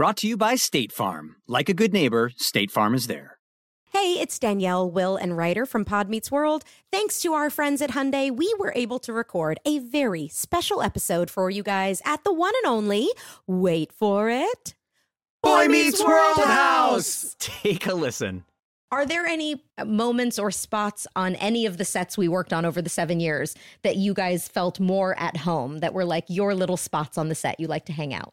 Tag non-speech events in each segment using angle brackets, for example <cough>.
Brought to you by State Farm. Like a good neighbor, State Farm is there. Hey, it's Danielle, Will, and Rider from Pod Meets World. Thanks to our friends at Hyundai, we were able to record a very special episode for you guys at the one and only, wait for it, Boy Meets World House! Take a listen. Are there any moments or spots on any of the sets we worked on over the seven years that you guys felt more at home, that were like your little spots on the set you like to hang out?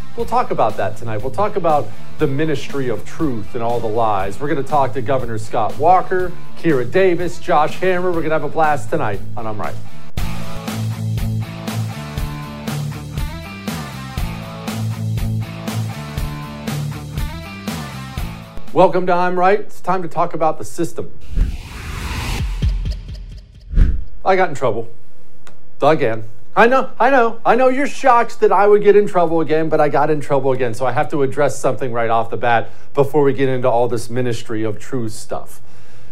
We'll talk about that tonight. We'll talk about the ministry of truth and all the lies. We're going to talk to Governor Scott Walker, Kira Davis, Josh Hammer. We're going to have a blast tonight on I'm Right. Welcome to I'm Right. It's time to talk about the system. I got in trouble. Again. I know, I know, I know you're shocked that I would get in trouble again, but I got in trouble again. So I have to address something right off the bat before we get into all this ministry of truth stuff.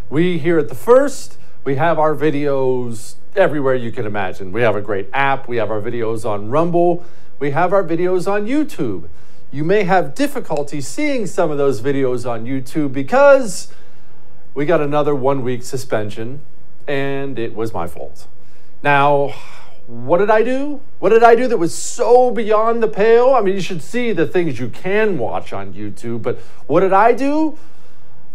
We here at the First, we have our videos everywhere you can imagine. We have a great app, we have our videos on Rumble, we have our videos on YouTube. You may have difficulty seeing some of those videos on YouTube because we got another one week suspension and it was my fault. Now, what did I do? What did I do that was so beyond the pale? I mean, you should see the things you can watch on YouTube, but what did I do?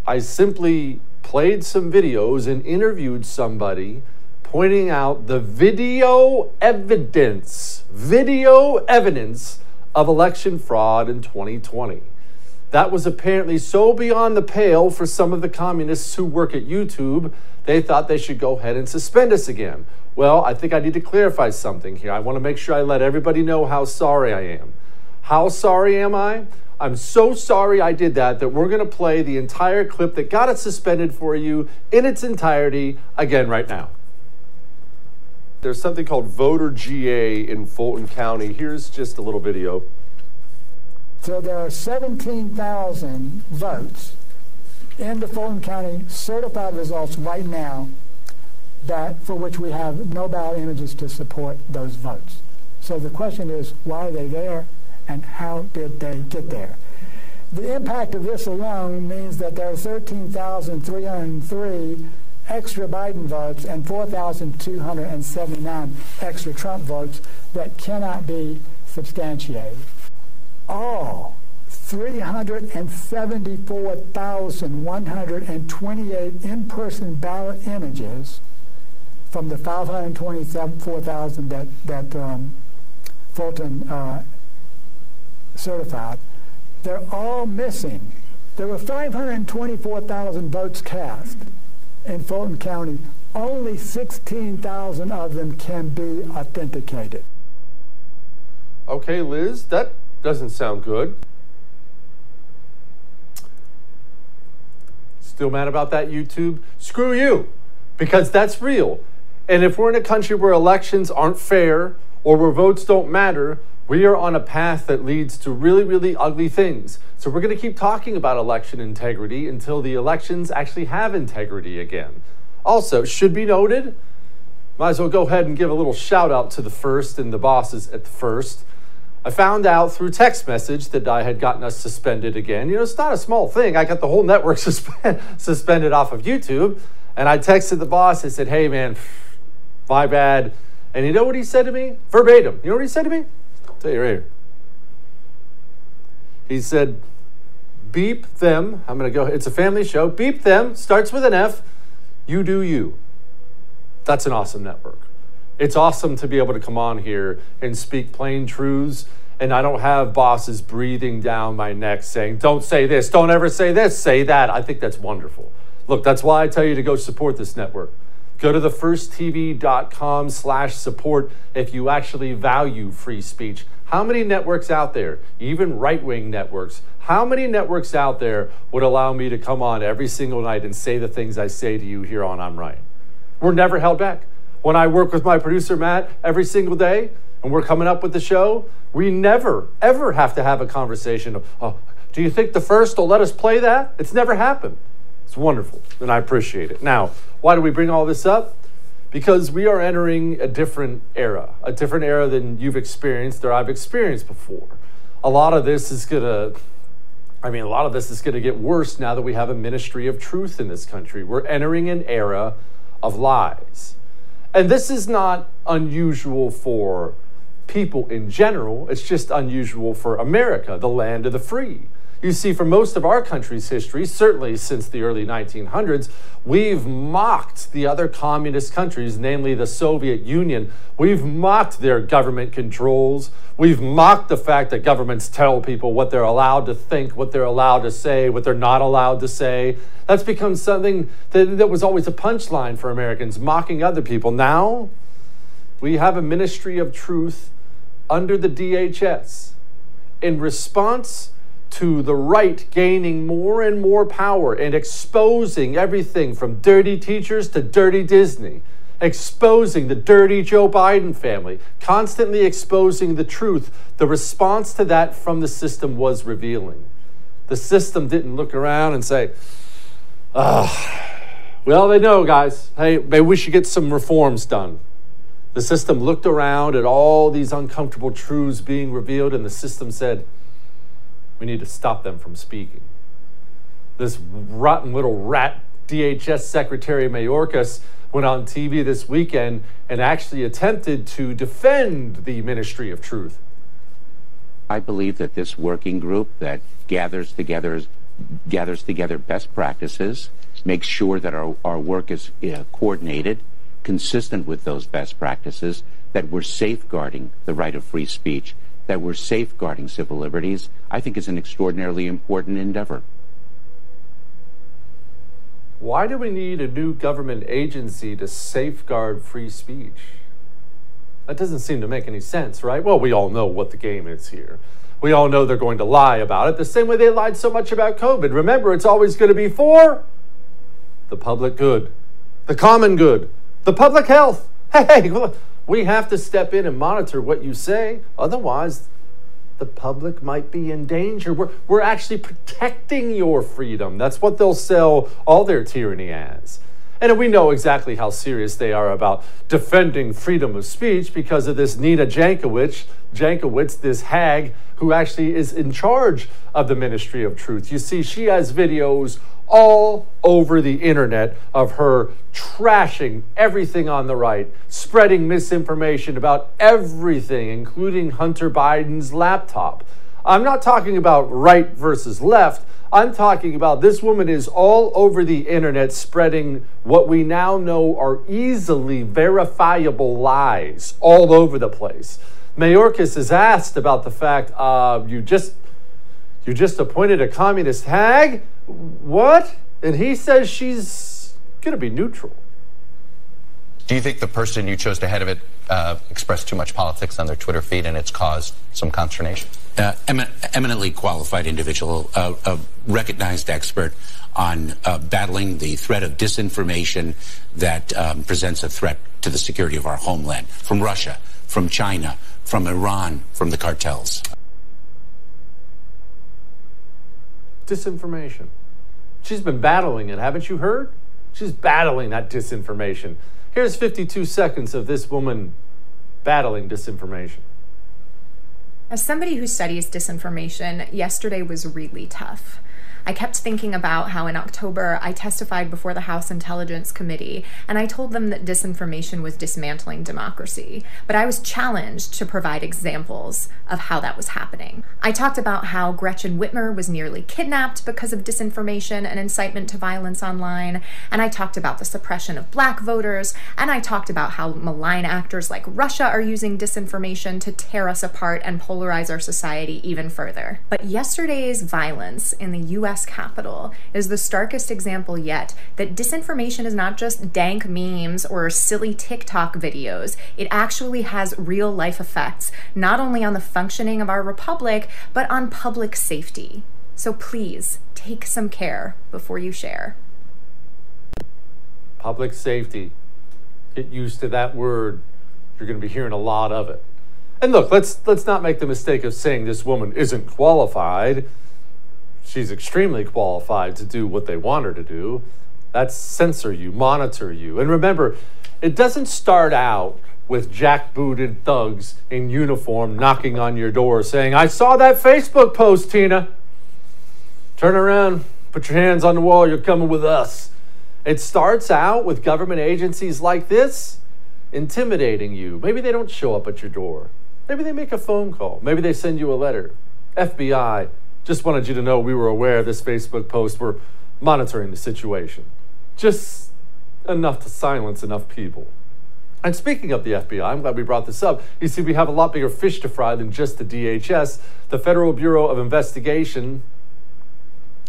I simply played some videos and interviewed somebody pointing out the video evidence, video evidence of election fraud in 2020. That was apparently so beyond the pale for some of the communists who work at YouTube, they thought they should go ahead and suspend us again. Well, I think I need to clarify something here. I want to make sure I let everybody know how sorry I am. How sorry am I? I'm so sorry I did that that we're going to play the entire clip that got it suspended for you in its entirety again right now. There's something called Voter GA in Fulton County. Here's just a little video. So there are 17,000 votes in the Fulton County certified results right now that for which we have no ballot images to support those votes. So the question is, why are they there and how did they get there? The impact of this alone means that there are 13,303 extra Biden votes and 4,279 extra Trump votes that cannot be substantiated. All 374,128 in-person ballot images from the 524,000 that, that um, Fulton uh, certified, they're all missing. There were 524,000 votes cast in Fulton County. Only 16,000 of them can be authenticated. Okay, Liz, that doesn't sound good. Still mad about that, YouTube? Screw you, because that's real. And if we're in a country where elections aren't fair or where votes don't matter, we are on a path that leads to really, really ugly things. So we're going to keep talking about election integrity until the elections actually have integrity again. Also, should be noted, might as well go ahead and give a little shout out to the first and the bosses at the first. I found out through text message that I had gotten us suspended again. You know, it's not a small thing. I got the whole <laughs> network <laughs> suspend, suspended off of YouTube. And I texted the boss. I said, hey, man, bad. And you know what he said to me? Verbatim. You know what he said to me? I'll tell you right here. He said, beep them. I'm going to go, it's a family show. Beep them, starts with an F. You do you. That's an awesome network. It's awesome to be able to come on here and speak plain truths. And I don't have bosses breathing down my neck saying, don't say this, don't ever say this, say that. I think that's wonderful. Look, that's why I tell you to go support this network. Go to thefirsttv.com slash support if you actually value free speech. How many networks out there, even right wing networks, how many networks out there would allow me to come on every single night and say the things I say to you here on I'm Right? We're never held back. When I work with my producer, Matt, every single day, and we're coming up with the show, we never, ever have to have a conversation of, oh, do you think the first will let us play that? It's never happened. It's wonderful, and I appreciate it. Now, why do we bring all this up? Because we are entering a different era, a different era than you've experienced or I've experienced before. A lot of this is to, I mean, a lot of this is to get worse now that we have a ministry of truth in this country. We're entering an era of lies. And this is not unusual for people in general, it's just unusual for America, the land of the free. You see, for most of our country's history, certainly since the early 1900s, we've mocked the other communist countries, namely the Soviet Union. We've mocked their government controls. We've mocked the fact that governments tell people what they're allowed to think, what they're allowed to say, what they're not allowed to say. That's become something that, that was always a punchline for Americans, mocking other people. Now, we have a ministry of truth under the DHS. In response to the right gaining more and more power and exposing everything from dirty teachers to dirty Disney, exposing the dirty Joe Biden family, constantly exposing the truth. The response to that from the system was revealing. The system didn't look around and say, ah, well, they know, guys. Hey, maybe we should get some reforms done. The system looked around at all these uncomfortable truths being revealed, and the system said, we need to stop them from speaking. This rotten little rat DHS Secretary Mayorkas went on TV this weekend and actually attempted to defend the Ministry of Truth. I believe that this working group that gathers together gathers together best practices, makes sure that our, our work is uh, coordinated, consistent with those best practices, that we're safeguarding the right of free speech, that we're safeguarding civil liberties, I think is an extraordinarily important endeavor. Why do we need a new government agency to safeguard free speech? That doesn't seem to make any sense, right? Well, we all know what the game is here. We all know they're going to lie about it the same way they lied so much about COVID. Remember, it's always going to be for the public good, the common good, the public health. Hey, we have to step in and monitor what you say. Otherwise, the public might be in danger. We're, we're actually protecting your freedom. That's what they'll sell all their tyranny as. And we know exactly how serious they are about defending freedom of speech because of this Nina Jankowicz, Jankowicz, this hag who actually is in charge of the Ministry of Truth. You see, she has videos all over the internet of her trashing everything on the right, spreading misinformation about everything, including Hunter Biden's laptop. I'm not talking about right versus left. I'm talking about this woman is all over the internet spreading what we now know are easily verifiable lies all over the place. Mayorkas is asked about the fact uh, you just you just appointed a communist hag. What? And he says she's going to be neutral. Do you think the person you chose to head of it uh, expressed too much politics on their Twitter feed and it's caused some consternation? uh, emin- eminently qualified individual, uh, a recognized expert on uh, battling the threat of disinformation that um, presents a threat to the security of our homeland from Russia, from China, from Iran, from the cartels. Disinformation. She's been battling it, haven't you heard? She's battling that disinformation. Here's 52 seconds of this woman battling disinformation. As somebody who studies disinformation, yesterday was really tough. I kept thinking about how in October I testified before the House Intelligence Committee and I told them that disinformation was dismantling democracy. But I was challenged to provide examples of how that was happening. I talked about how Gretchen Whitmer was nearly kidnapped because of disinformation and incitement to violence online, and I talked about the suppression of black voters, and I talked about how malign actors like Russia are using disinformation to tear us apart and polarize our society even further. But yesterday's violence in the US US Capitol is the starkest example yet that disinformation is not just dank memes or silly TikTok videos. It actually has real life effects, not only on the functioning of our republic, but on public safety. So please take some care before you share. Public safety. Get used to that word. You're going to be hearing a lot of it. And look, let's let's not make the mistake of saying this woman isn't qualified she's extremely qualified to do what they want her to do. That's censor you, monitor you. And remember, it doesn't start out with jackbooted thugs in uniform knocking on your door saying, I saw that Facebook post, Tina. Turn around, put your hands on the wall, you're coming with us. It starts out with government agencies like this intimidating you. Maybe they don't show up at your door. Maybe they make a phone call. Maybe they send you a letter. FBI, just wanted you to know we were aware of this Facebook post. We're monitoring the situation. Just enough to silence enough people. And speaking of the FBI, I'm glad we brought this up. You see, we have a lot bigger fish to fry than just the DHS. The Federal Bureau of Investigation,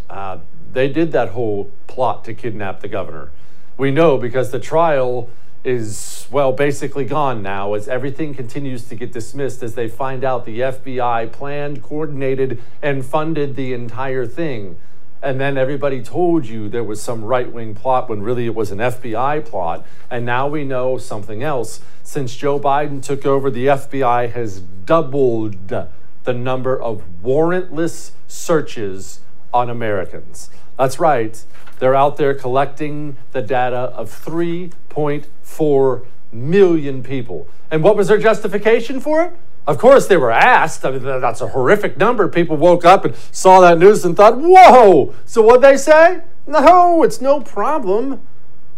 uh, they did that whole plot to kidnap the governor. We know because the trial is, well, basically gone now as everything continues to get dismissed as they find out the FBI planned, coordinated, and funded the entire thing. And then everybody told you there was some right wing plot when really it was an FBI plot. And now we know something else. Since Joe Biden took over, the FBI has doubled the number of warrantless searches on Americans. That's right. They're out there collecting the data of 3.4 million people. And what was their justification for it? Of course, they were asked. I mean, that's a horrific number. People woke up and saw that news and thought, whoa! So what'd they say? No, it's no problem.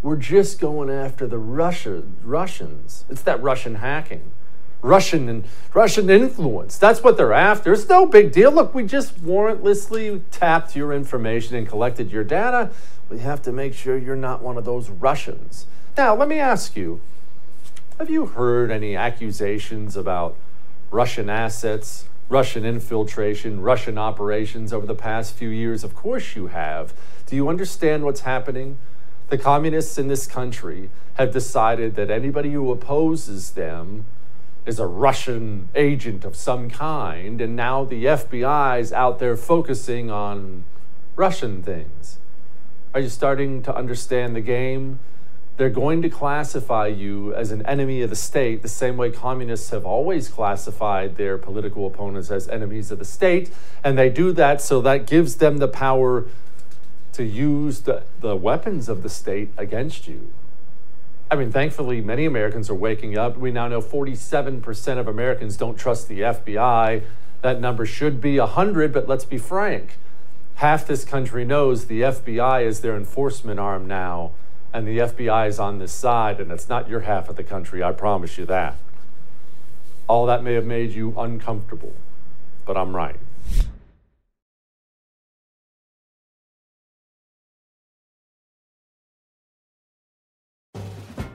We're just going after the Russia, Russians. It's that Russian hacking. Russian and Russian influence. That's what they're after. It's no big deal. Look, we just warrantlessly tapped your information and collected your data. We have to make sure you're not one of those Russians. Now, let me ask you have you heard any accusations about Russian assets, Russian infiltration, Russian operations over the past few years? Of course you have. Do you understand what's happening? The communists in this country have decided that anybody who opposes them is a Russian agent of some kind, and now the FBI is out there focusing on Russian things. Are you starting to understand the game? They're going to classify you as an enemy of the state the same way communists have always classified their political opponents as enemies of the state. And they do that so that gives them the power to use the, the weapons of the state against you. I mean, thankfully, many Americans are waking up. We now know 47% of Americans don't trust the FBI. That number should be 100, but let's be frank. Half this country knows the FBI is their enforcement arm now, and the FBI is on this side, and it's not your half of the country, I promise you that. All that may have made you uncomfortable, but I'm right.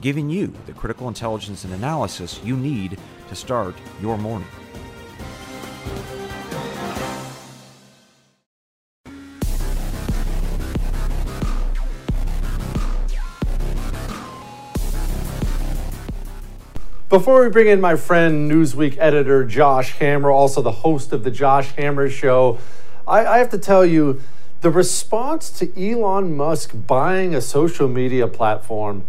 giving you the critical intelligence and analysis you need to start your morning. Before we bring in my friend, Newsweek editor Josh Hammer, also the host of the Josh Hammer Show, I, I, have to tell you the response to Elon Musk buying a social media platform.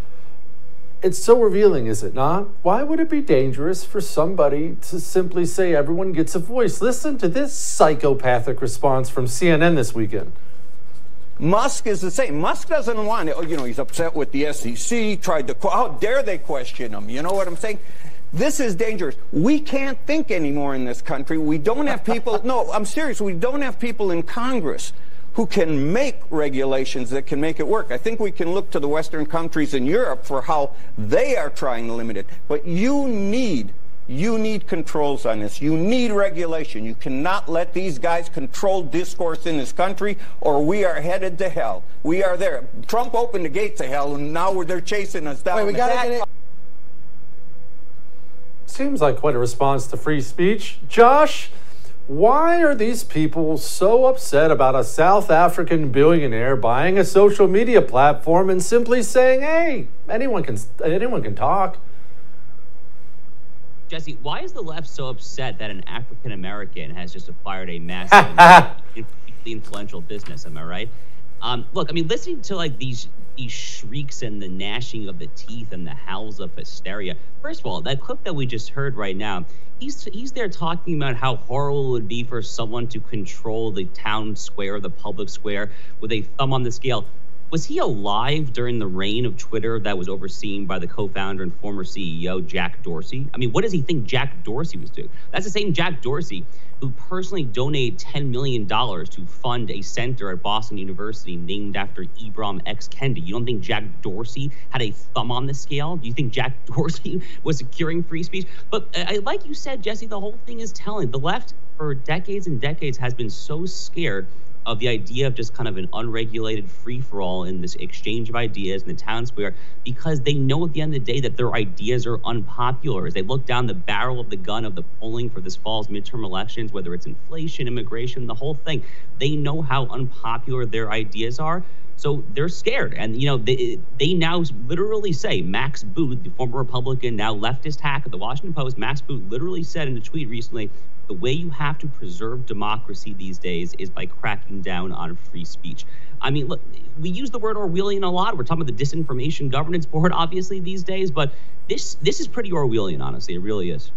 It's so revealing, is it not? Why would it be dangerous for somebody to simply say everyone gets a voice? Listen to this psychopathic response from CNN this weekend. Musk is the same. Musk doesn't want it. Oh, you know, he's upset with the SEC, tried to, how dare they question him? You know what I'm saying? This is dangerous. We can't think anymore in this country. We don't have people, <laughs> no, I'm serious. We don't have people in Congress who can make regulations that can make it work. I think we can look to the Western countries in Europe for how they are trying to limit it. But you need you need controls on this. You need regulation. You cannot let these guys control discourse in this country, or we are headed to hell. We are there. Trump opened the gates of hell, and now they're chasing us down. Wait, we gotta get it. Seems like quite a response to free speech. Josh, why are these people so upset about a South African billionaire buying a social media platform and simply saying, "Hey, anyone can anyone can talk"? Jesse, why is the left so upset that an African American has just acquired a massive, <laughs> influential business? Am I right? Um, look, I mean, listening to like these these shrieks and the gnashing of the teeth and the howls of hysteria. First of all, that clip that we just heard right now, he's he's there talking about how horrible it would be for someone to control the town square, the public square, with a thumb on the scale was he alive during the reign of Twitter that was overseen by the co-founder and former CEO Jack Dorsey? I mean, what does he think Jack Dorsey was doing? That's the same Jack Dorsey who personally donated $10 million to fund a center at Boston University named after Ibram X. Kendi. You don't think Jack Dorsey had a thumb on the scale? Do you think Jack <laughs> Dorsey was securing free speech? But uh, like you said, Jesse, the whole thing is telling. The left, for decades and decades, has been so scared of the idea of just kind of an unregulated free for all in this exchange of ideas in the town square because they know at the end of the day that their ideas are unpopular. As they look down the barrel of the gun of the polling for this fall's midterm elections, whether it's inflation, immigration, the whole thing, they know how unpopular their ideas are. So they're scared. And, you know, they, they now literally say, Max Boot, the former Republican, now leftist hack of the Washington Post, Max Boot literally said in a tweet recently, the way you have to preserve democracy these days is by cracking down on free speech. I mean, look, we use the word Orwellian a lot. We're talking about the Disinformation Governance Board, obviously, these days, but this this is pretty Orwellian, honestly. It really is.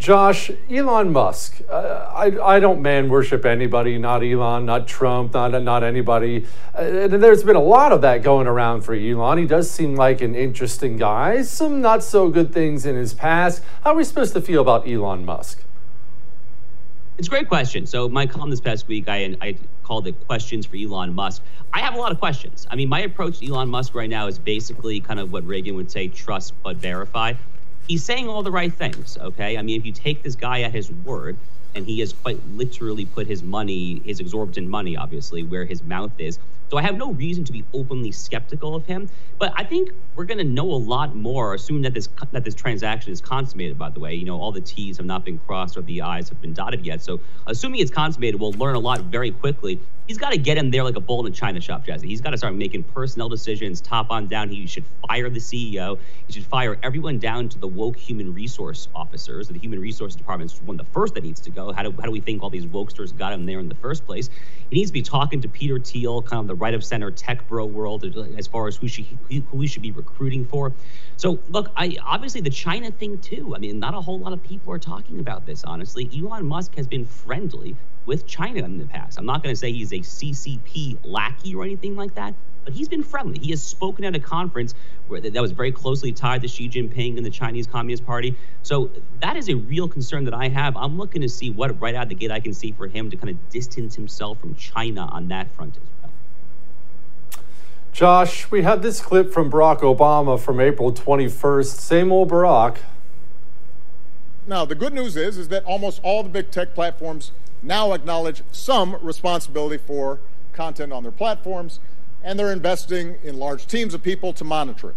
Josh, Elon Musk. Uh, I, I don't man worship anybody, not Elon, not Trump, not, not anybody. Uh, there's been a lot of that going around for Elon. He does seem like an interesting guy. Some not so good things in his past. How are we supposed to feel about Elon Musk? It's a great question. So, my column this past week, I, I called it Questions for Elon Musk. I have a lot of questions. I mean, my approach to Elon Musk right now is basically kind of what Reagan would say trust but verify he's saying all the right things. Okay, I mean, if you take this guy at his word, and he has quite literally put his money, his exorbitant money, obviously, where his mouth is. So I have no reason to be openly skeptical of him. But I think we're going to know a lot more, assuming that this that this transaction is consummated. By the way, you know all the T's have not been crossed or the I's have been dotted yet. So assuming it's consummated, we'll learn a lot very quickly. He's got to get him there like a bull in a china shop, Jesse. He's got to start making personnel decisions, top on down. He should fire the CEO. He should fire everyone down to the woke human resource officers. The human resource department is one of the first that needs to go. How do how do we think all these wokesters got him there in the first place? He needs to be talking to Peter Thiel, kind of the right of center tech bro world, as far as who should who we should be recruiting for. So look, I obviously the China thing too. I mean, not a whole lot of people are talking about this. Honestly, Elon Musk has been friendly with China in the past. I'm not going to say he's a CCP lackey or anything like that, but he's been friendly. He has spoken at a conference where that was very closely tied to Xi Jinping and the Chinese Communist Party. So that is a real concern that I have. I'm looking to see what right out the gate I can see for him to kind of distance himself from China on that front as well. Josh, we had this clip from Barack Obama from April 21st. Same old Barack. Now, the good news is, is that almost all the big tech platforms now acknowledge some responsibility for content on their platforms, and they're investing in large teams of people to monitor it.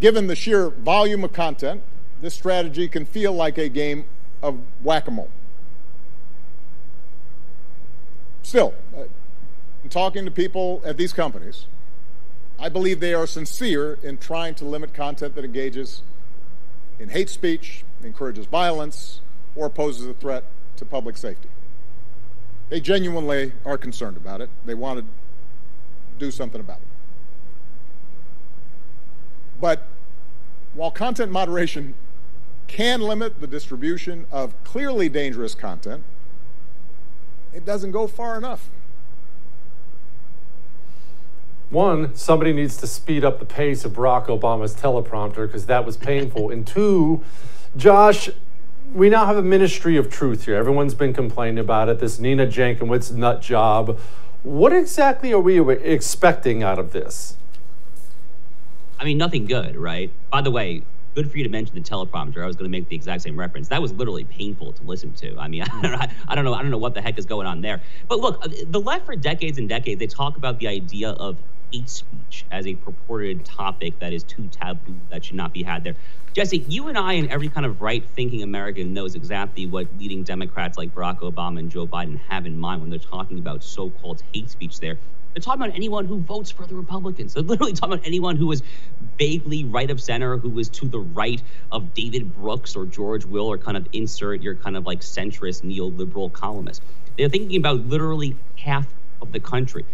Given the sheer volume of content, this strategy can feel like a game of whack a mole. Still, uh, in talking to people at these companies, I believe they are sincere in trying to limit content that engages in hate speech, encourages violence, or poses a threat to public safety. They genuinely are concerned about it. They want to do something about it. But while content moderation can limit the distribution of clearly dangerous content, it doesn't go far enough. One, somebody needs to speed up the pace of Barack Obama's teleprompter because that was painful. and two, Josh, we now have a ministry of truth here. Everyone's been complaining about it. This Nina Jankowicz nut job. What exactly are we expecting out of this? I mean, nothing good, right? By the way, good for you to mention the teleprompter. I was going to make the exact same reference. That was literally painful to listen to. I mean, <laughs> I don't, know, I don't know. I don't know what the heck is going on there. But look, uh, the left for decades and decades they talk about the idea of hate speech as a purported topic that is too taboo that should not be had there. Jesse, you and I and every kind of right-thinking American knows exactly what leading Democrats like Barack Obama and Joe Biden have in mind when they're talking about so-called hate speech there. They're talking about anyone who votes for the Republicans. They're literally talking about anyone who is vaguely right of center, who is to the right of David Brooks or George Will, or kind of insert your kind of like centrist neoliberal columnist. They're thinking about literally half of the country.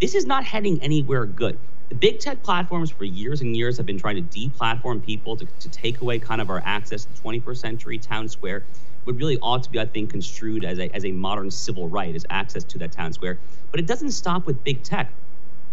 This is not heading anywhere good. The big tech platforms for years and years have been trying to deplatform people to, to take away kind of our access to 21st century town square would really ought to be, I think, construed as a, as a modern civil right, as access to that town square. But it doesn't stop with big tech.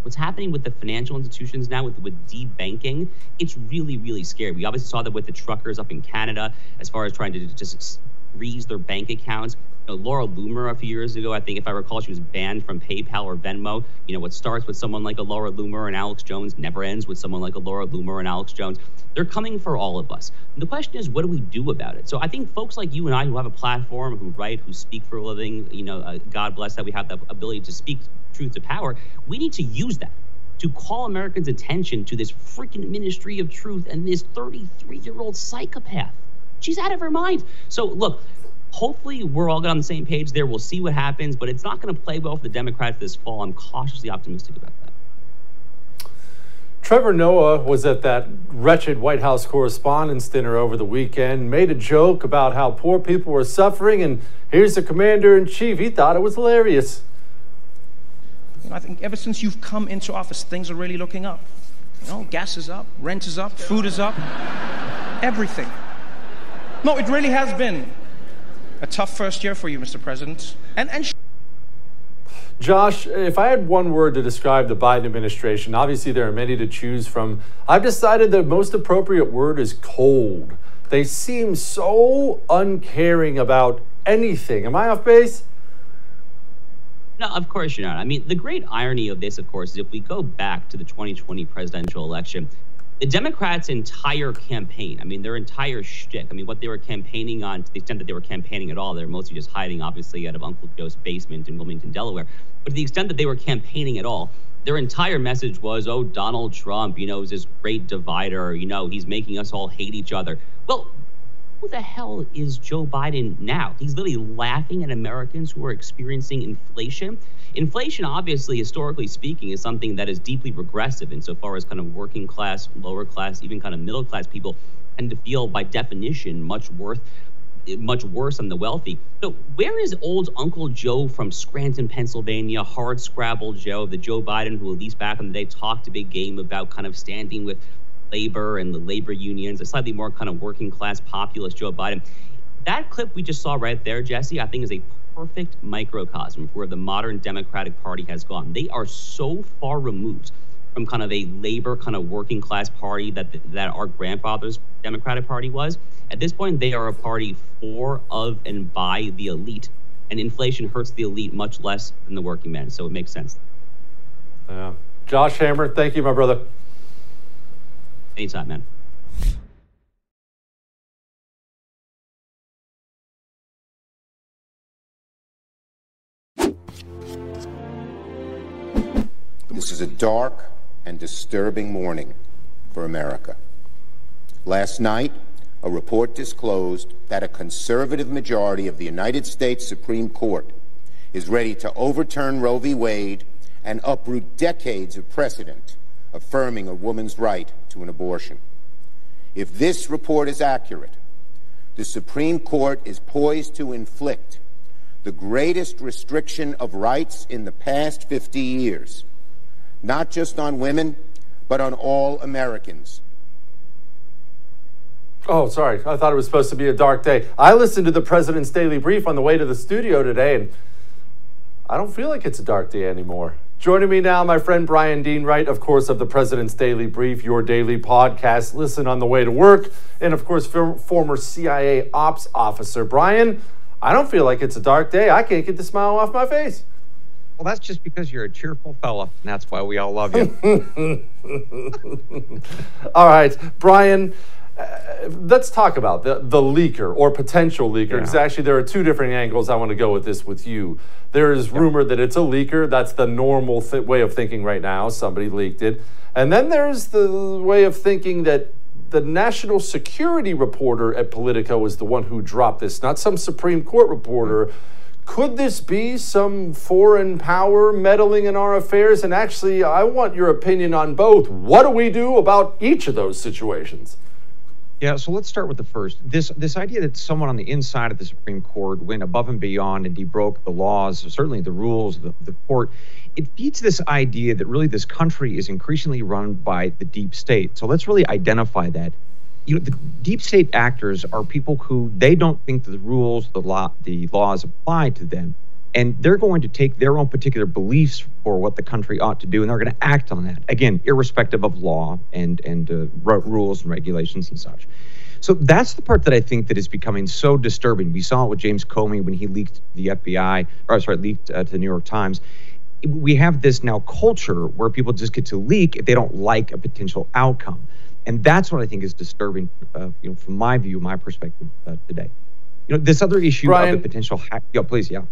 What's happening with the financial institutions now with, with debanking, it's really, really scary. We obviously saw that with the truckers up in Canada, as far as trying to just freeze their bank accounts. You know, Laura Loomer a few years ago, I think if I recall, she was banned from PayPal or Venmo. You know, what starts with someone like a Laura Loomer and Alex Jones never ends with someone like a Laura Loomer and Alex Jones. They're coming for all of us. And the question is, what do we do about it? So I think folks like you and I who have a platform, who write, who speak for a living, you know, uh, God bless that we have the ability to speak truth to power. We need to use that to call Americans' attention to this freaking ministry of truth and this 33 year old psychopath. She's out of her mind. So, look, hopefully we're all on the same page there. We'll see what happens, but it's not going to play well for the Democrats this fall. I'm cautiously optimistic about that. Trevor Noah was at that wretched White House Correspondents' Dinner over the weekend, made a joke about how poor people were suffering, and here's the commander in chief. He thought it was hilarious. I think ever since you've come into office, things are really looking up. You know, gas is up, rent is up, food is up, everything. No, it really has been a tough first year for you, Mr. President. And, and Josh, if I had one word to describe the Biden administration, obviously there are many to choose from. I've decided the most appropriate word is cold. They seem so uncaring about anything. Am I off base? No, of course you're not. I mean, the great irony of this, of course, is if we go back to the 2020 presidential election, the Democrats' entire campaign, I mean, their entire shtick, I mean, what they were campaigning on, to the extent that they were campaigning at all, they're mostly just hiding, obviously, out of Uncle Joe's basement in Wilmington, Delaware. But to the extent that they were campaigning at all, their entire message was, oh, Donald Trump, you know, is this great divider, you know, he's making us all hate each other. Well, who the hell is Joe Biden now? He's literally laughing at Americans who are experiencing inflation. Inflation, obviously, historically speaking, is something that is deeply regressive insofar as kind of working class, lower class, even kind of middle class people tend to feel, by definition, much worth much worse than the wealthy. So where is old Uncle Joe from Scranton, Pennsylvania, hard scrabble Joe, the Joe Biden who at least back in the day talked a big game about kind of standing with labor and the labor unions, a slightly more kind of working class populist Joe Biden. That clip we just saw right there, Jesse, I think is a perfect microcosm of where the modern Democratic Party has gone. They are so far removed from kind of a labor kind of working class party that that our grandfather's Democratic Party was. At this point, they are a party for, of, and by the elite, and inflation hurts the elite much less than the working man. So it makes sense. Yeah. Josh Hammer, thank you, my brother. Anytime, man. This is a dark and disturbing morning for America. Last night, a report disclosed that a conservative majority of the United States Supreme Court is ready to overturn Roe v. Wade and uproot decades of precedent affirming a woman's right to an abortion. If this report is accurate, the Supreme Court is poised to inflict the greatest restriction of rights in the past 50 years, not just on women, but on all Americans. Oh, sorry. I thought it was supposed to be a dark day. I listened to the president's daily brief on the way to the studio today, and I don't feel like it's a dark day anymore. Joining me now, my friend Brian Dean Wright, of course, of the President's Daily Brief, your daily podcast. Listen on the way to work, and of course, former CIA ops officer. Brian, I don't feel like it's a dark day. I can't get the smile off my face. Well, that's just because you're a cheerful fella, and that's why we all love you. <laughs> all right, Brian. Uh, let's talk about the, the leaker or potential leaker because yeah. actually there are two different angles i want to go with this with you. There is rumor that it's a leaker. That's the normal th- way of thinking right now. Somebody leaked it. And then there's the way of thinking that the national security reporter at politico is the one who dropped this not some supreme court reporter. Could this be some foreign power meddling in our affairs? And actually i want your opinion on both. What do we do about each of those situations yeah, so let's start with the first. This this idea that someone on the inside of the Supreme Court went above and beyond and he broke the laws, certainly the rules of the, the court, it feeds this idea that really this country is increasingly run by the deep state. So let's really identify that. You know, the deep state actors are people who they don't think the rules, the law, the laws apply to them and they're going to take their own particular beliefs for what the country ought to do and they're going to act on that again irrespective of law and and uh, rules and regulations and such. So that's the part that i think that is becoming so disturbing. We saw it with james comey when he leaked the fbi or sorry leaked uh, to the new york times. We have this now culture where people just get to leak if they don't like a potential outcome. And that's what i think is disturbing uh, you know from my view my perspective uh, today. You know this other issue Brian, of the potential hack yeah please yeah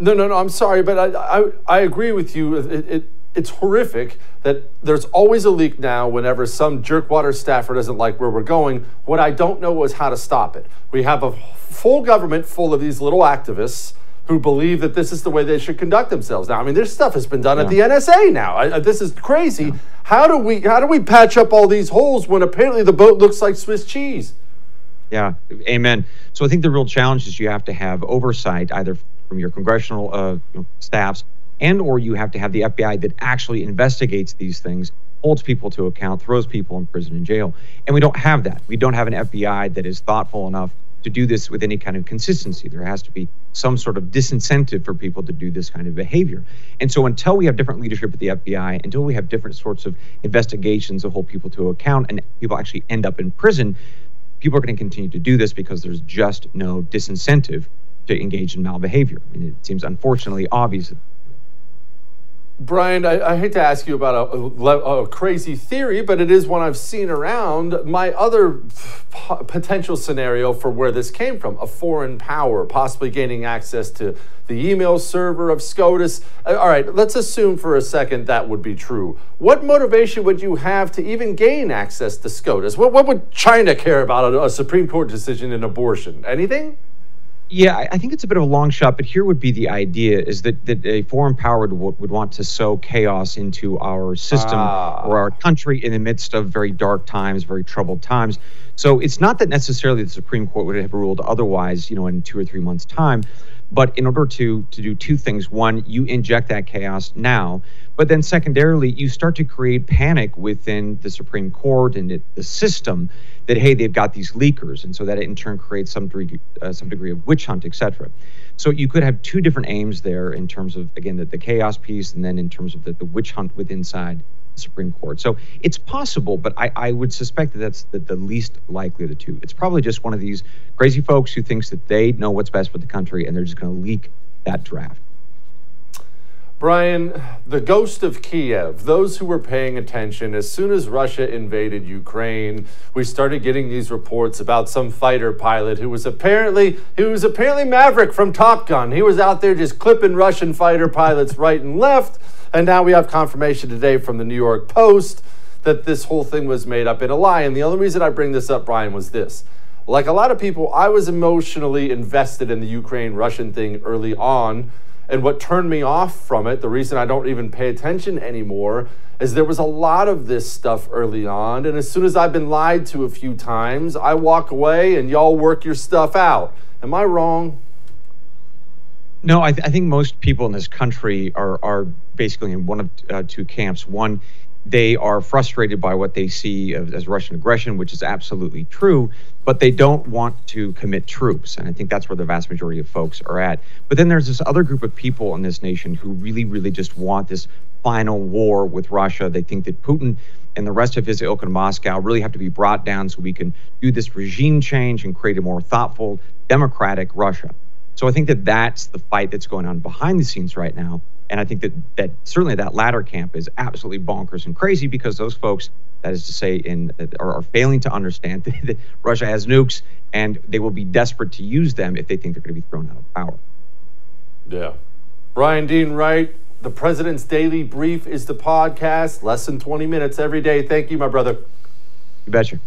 no, no, no. I'm sorry, but I, I, I agree with you. It, it, it's horrific that there's always a leak now whenever some jerkwater staffer doesn't like where we're going. What I don't know is how to stop it. We have a full government full of these little activists who believe that this is the way they should conduct themselves. Now, I mean, this stuff has been done yeah. at the NSA now. I, this is crazy. Yeah. How do we how do we patch up all these holes when apparently the boat looks like Swiss cheese? Yeah, amen. So I think the real challenge is you have to have oversight either from your congressional uh, you know, staffs, and or you have to have the FBI that actually investigates these things, holds people to account, throws people in prison and jail. And we don't have that. We don't have an FBI that is thoughtful enough to do this with any kind of consistency. There has to be some sort of disincentive for people to do this kind of behavior. And so until we have different leadership at the FBI, until we have different sorts of investigations that hold people to account and people actually end up in prison, people are going to continue to do this because there's just no disincentive to engage in malbehavior. I mean, it seems unfortunately obvious. Brian, I, I hate to ask you about a, a, a, crazy theory, but it is one I've seen around. My other p- potential scenario for where this came from a foreign power possibly gaining access to the email server of SCOTUS. Uh, all right, let's assume for a second that would be true. What motivation would you have to even gain access to SCOTUS? What, what would China care about a, a Supreme Court decision in abortion? Anything? Yeah, I think it's a bit of a long shot, but here would be the idea: is that, that a foreign power would, would want to sow chaos into our system ah. or our country in the midst of very dark times, very troubled times. So it's not that necessarily the Supreme Court would have ruled otherwise, you know, in two or three months' time, But in order to to do two things, one, you inject that chaos now, but then secondarily, you start to create panic within the Supreme Court and it, the system that hey, they've got these leakers, and so that in turn creates some degree uh, some degree of witch hunt, etc. So you could have two different aims there in terms of again the, the chaos piece, and then in terms of the, the witch hunt with inside the Supreme Court. So it's possible, but I, I would suspect that that's the, the least likely of the two. It's probably just one of these crazy folks who thinks that they know what's best for the country, and they're just going to leak that draft. Brian, the ghost of Kiev, those who were paying attention, as soon as Russia invaded Ukraine, we started getting these reports about some fighter pilot who was apparently who was apparently Maverick from Top Gun. He was out there just clipping Russian fighter pilots right and left. And now we have confirmation today from the New York Post that this whole thing was made up in a lie. And the only reason I bring this up, Brian, was this. Like a lot of people, I was emotionally invested in the Ukraine Russian thing early on and what turned me off from it, the reason I don't even pay attention anymore, is there was a lot of this stuff early on. And as soon as I've been lied to a few times, I walk away and y'all work your stuff out. Am I wrong? No, I, th- I think most people in this country are are basically in one of uh, two camps. One, they are frustrated by what they see as Russian aggression, which is absolutely true, but they don't want to commit troops. And I think that's where the vast majority of folks are at. But then there's this other group of people in this nation who really, really just want this final war with Russia. They think that Putin and the rest of his ilk in Moscow really have to be brought down so we can do this regime change and create a more thoughtful, democratic Russia. So I think that that's the fight that's going on behind the scenes right now. And I think that that certainly that latter camp is absolutely bonkers and crazy because those folks, that is to say, in are, are failing to understand <laughs> that Russia has nukes and they will be desperate to use them if they think they're going to be thrown out of power. Yeah. Brian Dean Wright, the President's Daily Brief is the podcast. Less than 20 minutes every day. Thank you, my brother. You betcha.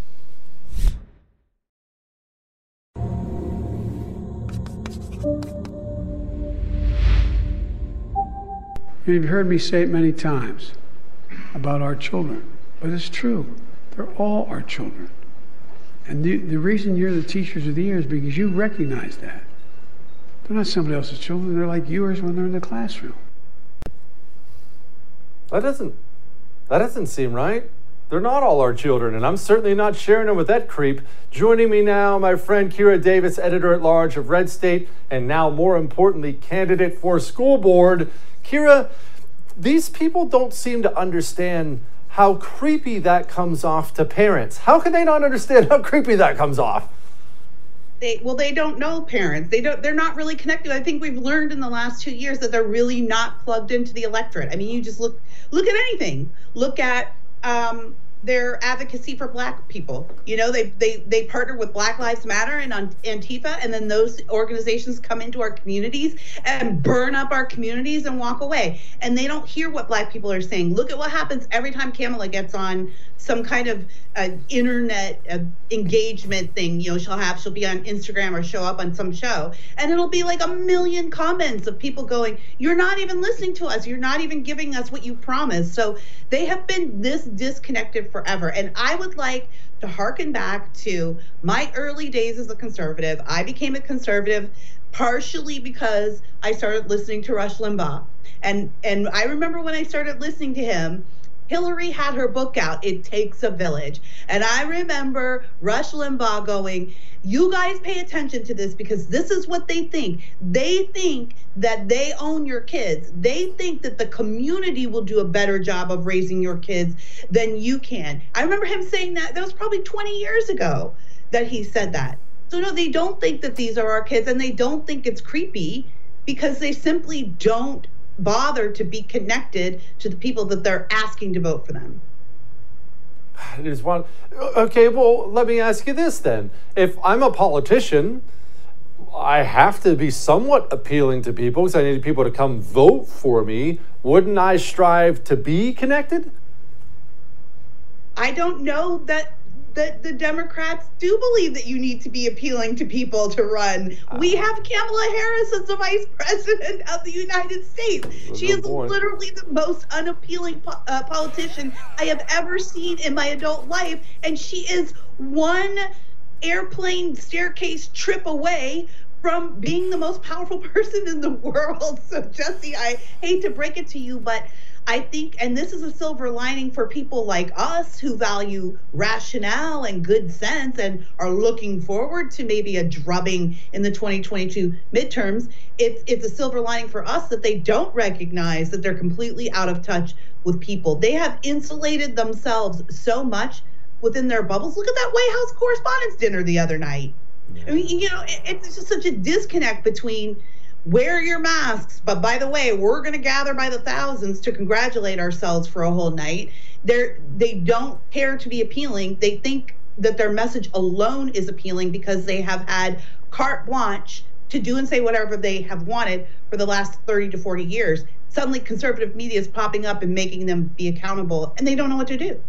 You've heard me say it many times about our children, but it's true. They're all our children. And the, the reason you're the teachers of the year is because you recognize that. They're not somebody else's children, they're like yours when they're in the classroom. That doesn't that doesn't seem right. They're not all our children, and I'm certainly not sharing them with that creep. Joining me now, my friend Kira Davis, editor at large of Red State, and now more importantly, candidate for school board. Kira, these people don't seem to understand how creepy that comes off to parents. How can they not understand how creepy that comes off? They, well they don't know parents they don't they're not really connected i think we've learned in the last two years that they're really not plugged into the electorate i mean you just look look at anything look at um, their advocacy for black people. You know, they they they partner with Black Lives Matter and Antifa, and then those organizations come into our communities and burn up our communities and walk away. And they don't hear what black people are saying. Look at what happens every time Kamala gets on some kind of uh, internet uh, engagement thing. You know, she'll have she'll be on Instagram or show up on some show, and it'll be like a million comments of people going, "You're not even listening to us. You're not even giving us what you promised." So they have been this disconnected forever, and I would like to harken back to my early days as a conservative. I became a conservative partially because I started listening to Rush Limbaugh. And and I remember when I started listening to him, Hillary had her book out, It Takes a Village. And I remember Rush Limbaugh going, You guys pay attention to this because this is what they think. They think that they own your kids. They think that the community will do a better job of raising your kids than you can. I remember him saying that. That was probably 20 years ago that he said that. So, no, they don't think that these are our kids and they don't think it's creepy because they simply don't bother to be connected to the people that they're asking to vote for them. There's one. Okay, well, let me ask you this then. If I'm a politician, I have to be somewhat appealing to people because I need people to come vote for me. Wouldn't I strive to be connected? I don't know that that the Democrats do believe that you need to be appealing to people to run. Uh, we have Kamala Harris as the vice president of the United States. She is point. literally the most unappealing po- uh, politician I have ever seen in my adult life, and she is one airplane staircase trip away from being the most powerful <laughs> person in the world. So, Jesse, I hate to break it to you, but I think, and this is a silver lining for people like us who value rationale and good sense and are looking forward to maybe a drubbing in the 2022 midterms. It's it's a silver lining for us that they don't recognize that they're completely out of touch with people. They have insulated themselves so much within their bubbles. Look at that White House Correspondents' Dinner the other night. I mean, you know, it, it's just such a disconnect between wear your masks, but by the way, we're going to gather by the thousands to congratulate ourselves for a whole night. They're they don't care to be appealing. They think that their message alone is appealing because they have had carte blanche to do and say whatever they have wanted for the last 30 to 40 years. Suddenly conservative media is popping up and making them be accountable and they don't know what to do.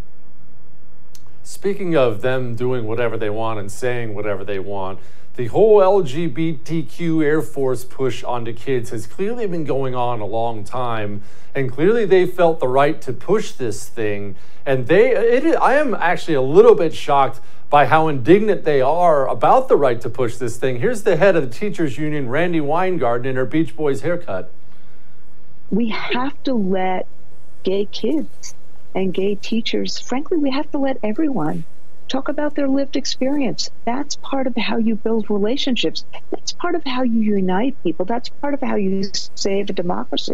Speaking of them doing whatever they want and saying whatever they want, the whole LGBTQ Air Force push onto kids has clearly been going on a long time, and clearly they felt the right to push this thing. And they, it, I am actually a little bit shocked by how indignant they are about the right to push this thing. Here's the head of the teachers union, Randi Weingarten, in her Beach Boys haircut. We have to let gay kids and gay teachers, frankly, we have to let everyone talk about their lived experience. That's part of how you build relationships. That's part of how you unite people. That's part of how you save a democracy.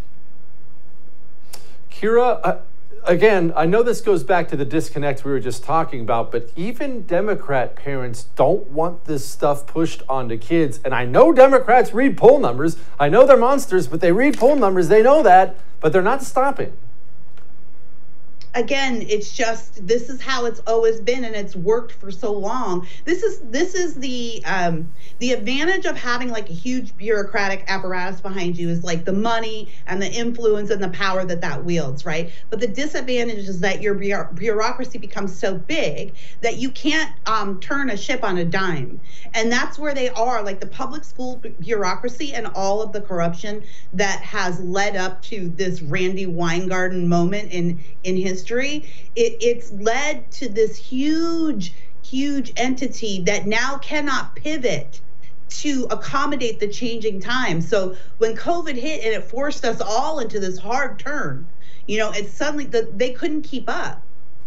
Kira, uh, again, I know this goes back to the disconnect we were just talking about, but even Democrat parents don't want this stuff pushed onto kids. And I know Democrats read poll numbers. I know they're monsters, but they read poll numbers. They know that, but they're not stopping again it's just this is how it's always been and it's worked for so long. This is this is the um the advantage of having like a huge bureaucratic apparatus behind you is like the money and the influence and the power that that wields right? But the disadvantage is that your bureaucracy becomes so big that you can't um, turn a ship on a dime. And that's where they are like the public school bureaucracy and all of the corruption that has led up to this Randi Weingarten moment in in his history, it, it's led to this huge, huge entity that now cannot pivot to accommodate the changing times. So when COVID hit and it forced us all into this hard turn, you know, it's suddenly that they couldn't keep up.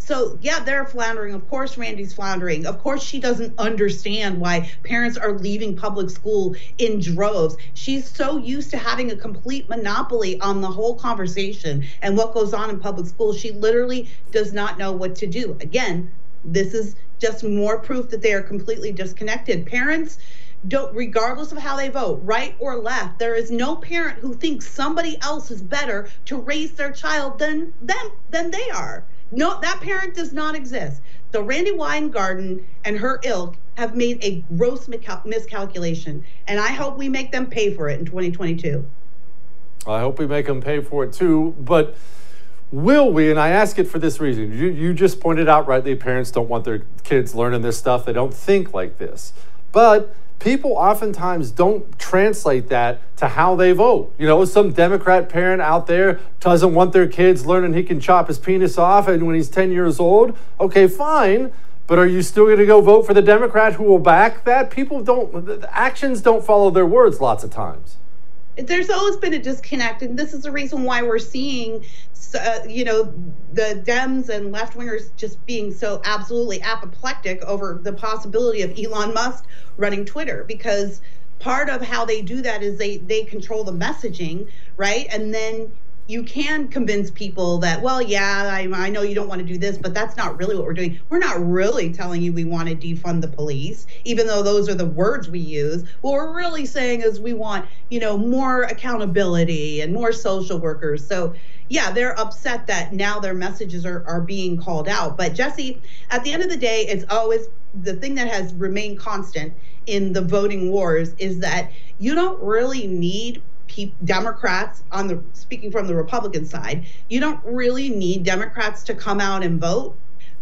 So, yeah, they're floundering. Of course, Randi's floundering. Of course, she doesn't understand why parents are leaving public school in droves. She's so used to having a complete monopoly on the whole conversation and what goes on in public school. She literally does not know what to do. Again, this is just more proof that they are completely disconnected. Parents, don't regardless of how they vote right or left there is no parent who thinks somebody else is better to raise their child than them than they are no, that parent does not exist. So Randi Weingarten and her ilk have made a gross miscalculation, and I hope we make them pay for it in 2022. I hope we make them pay for it too, but will we? And I ask it for this reason. You, you just pointed out rightly, parents don't want their kids learning this stuff. They don't think like this. But people oftentimes don't translate that to how they vote. You know, some Democrat parent out there doesn't want their kids learning he can chop his penis off and when he's 10 years old. Okay, fine. But are you still going to go vote for the Democrat who will back that? People don't, actions don't follow their words lots of times there's always been a disconnect and this is the reason why we're seeing uh, you know the dems and left wingers just being so absolutely apoplectic over the possibility of elon musk running Twitter because part of how they do that is they they control the messaging, right? And then you can convince people that, well, yeah, I, I know you don't want to do this, but that's not really what we're doing. We're not really telling you we want to defund the police, even though those are the words we use. What we're really saying is we want, you know, more accountability and more social workers. So, yeah, they're upset that now their messages are, are being called out. But Jesse, at the end of the day, it's always the thing that has remained constant in the voting wars is that you don't really need Democrats on the speaking from the Republican side, you don't really need Democrats to come out and vote.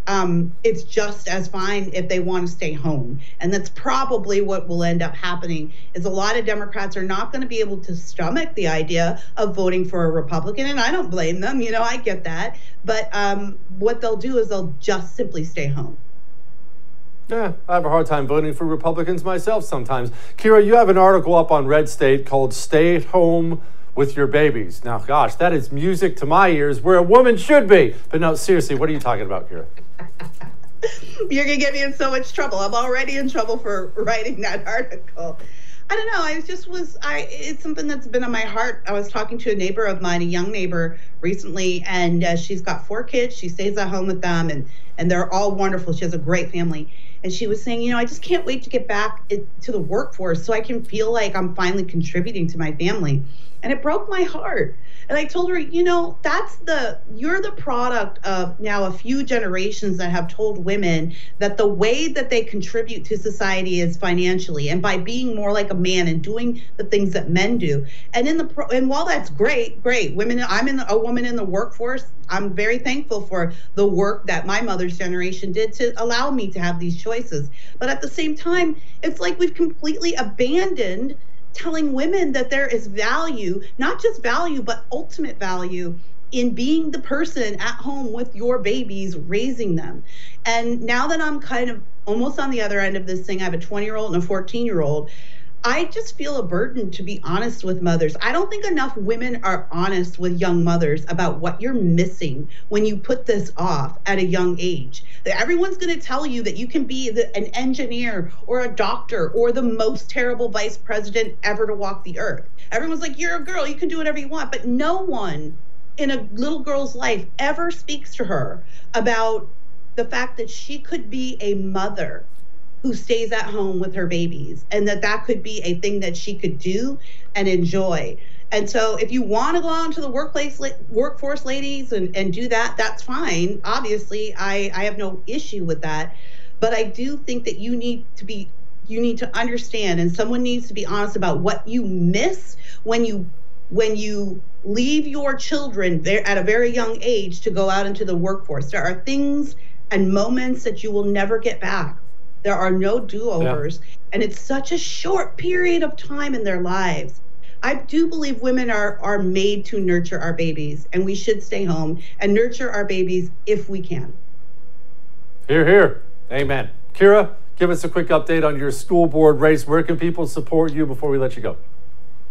Um, it's just as fine if they want to stay home, and that's probably what will end up happening. Is a lot of Democrats are not going to be able to stomach the idea of voting for a Republican, and I don't blame them. You know, I get that, but um, what they'll do is they'll just simply stay home. Yeah, I have a hard time voting for Republicans myself sometimes. Kira, you have an article up on Red State called Stay at Home with Your Babies. Now, gosh, that is music to my ears where a woman should be. But no, seriously, what are you talking about, Kira? <laughs> You're gonna get me in so much trouble. I'm already in trouble for writing that <laughs> article. I don't know. I just was. I. It's something that's been on my heart. I was talking to a neighbor of mine, a young neighbor, recently, and uh, she's got four kids. She stays at home with them, and and they're all wonderful. She has a great family, and she was saying, you know, I just can't wait to get back to the workforce so I can feel like I'm finally contributing to my family, and it broke my heart and I told her, you know, that's the, you're the product of now a few generations that have told women that the way that they contribute to society is financially and by being more like a man and doing the things that men do. And in the, and while that's great, great, women, I'm in a woman in the workforce. I'm very thankful for the work that my mother's generation did to allow me to have these choices. But at the same time, it's like we've completely abandoned telling women that there is value, not just value, but ultimate value in being the person at home with your babies, raising them. And now that I'm kind of almost on the other end of this thing, I have a 20 year old and a 14 year old. I just feel a burden to be honest with mothers. I don't think enough women are honest with young mothers about what you're missing when you put this off at a young age. That everyone's going to tell you that you can be the, an engineer or a doctor or the most terrible vice president ever to walk the earth. Everyone's like, you're a girl, you can do whatever you want. But no one in a little girl's life ever speaks to her about the fact that she could be a mother who stays at home with her babies and that that could be a thing that she could do and enjoy. And so if you want to go out into the workplace workforce ladies and, and do that that's fine. Obviously I, I have no issue with that. But i do think that you need to be you need to understand and someone needs to be honest about what you miss when you when you leave your children there at a very young age to go out into the workforce. There are things and moments that you will never get back there are no do overs. Yeah. And it's such a short period of time in their lives. I do believe women are, are made to nurture our babies, and we should stay home and nurture our babies if we can. Here, here. Amen. Kira, give us a quick update on your school board race. Where can people support you before we let you go?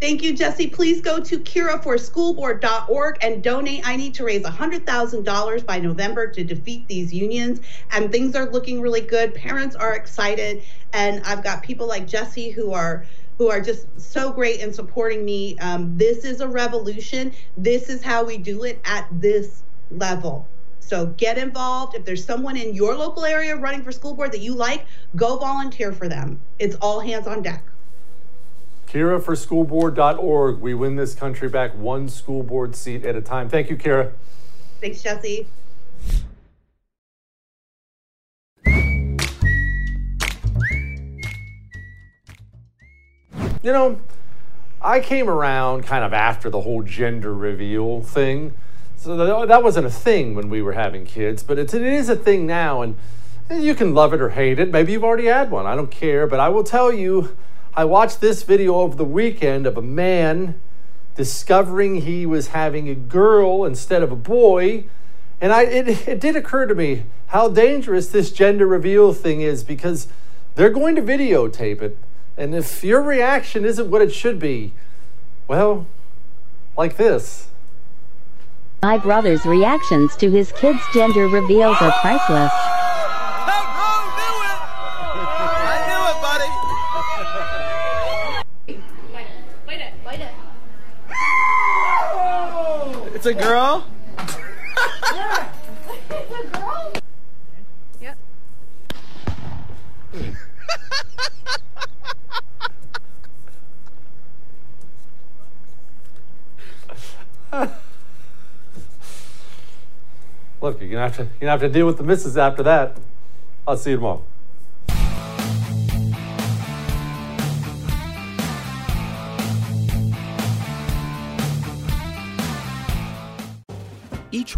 Thank you, Jesse. Please go to kiraforschoolboard.org and donate. I need to raise $100,000 by November to defeat these unions, and things are looking really good. Parents are excited, and I've got people like Jesse who are who are just so great in supporting me. Um, this is a revolution. This is how we do it at this level. So get involved. If there's someone in your local area running for school board that you like, go volunteer for them. It's all hands on deck. Kira for schoolboard.org. We win this country back one school board seat at a time. Thank you, Kira. Thanks, Jesse. You know, I came around kind of after the whole gender reveal thing. So that wasn't a thing when we were having kids, but it's, it is a thing now. And you can love it or hate it. Maybe you've already had one. I don't care. But I will tell you, I watched this video over the weekend of a man discovering he was having a girl instead of a boy. And I, it, it did occur to me how dangerous this gender reveal thing is because they're going to videotape it. And if your reaction isn't what it should be, well, like this. My brother's reactions to his kids' gender reveals are priceless. A girl? Yep. Look, you're gonna have to you're gonna have to deal with the misses after that. I'll see you tomorrow.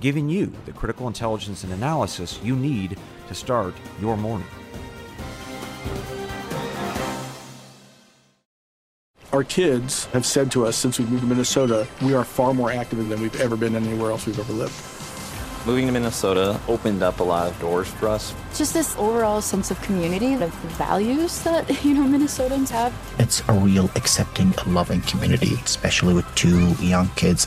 giving you the critical intelligence and analysis you need to start your morning. Our kids have said to us since we moved to Minnesota, we are far more active than we've ever been anywhere else we've ever lived. Moving to Minnesota opened up a lot of doors for us. Just this overall sense of community and of values that, <laughs> you know, Minnesotans have. It's a real accepting, loving community, especially with two young kids.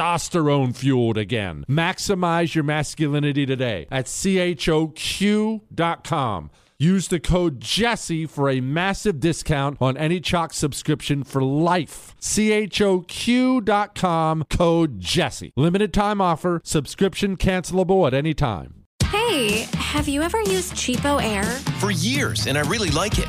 testosterone fueled again. Maximize your masculinity today at choq.com. Use the code Jesse for a massive discount on any CHOQ subscription for life. choq.com code Jesse. Limited time offer. Subscription cancelable at any time. Hey, have you ever used CheapOair? For years, and I really like it.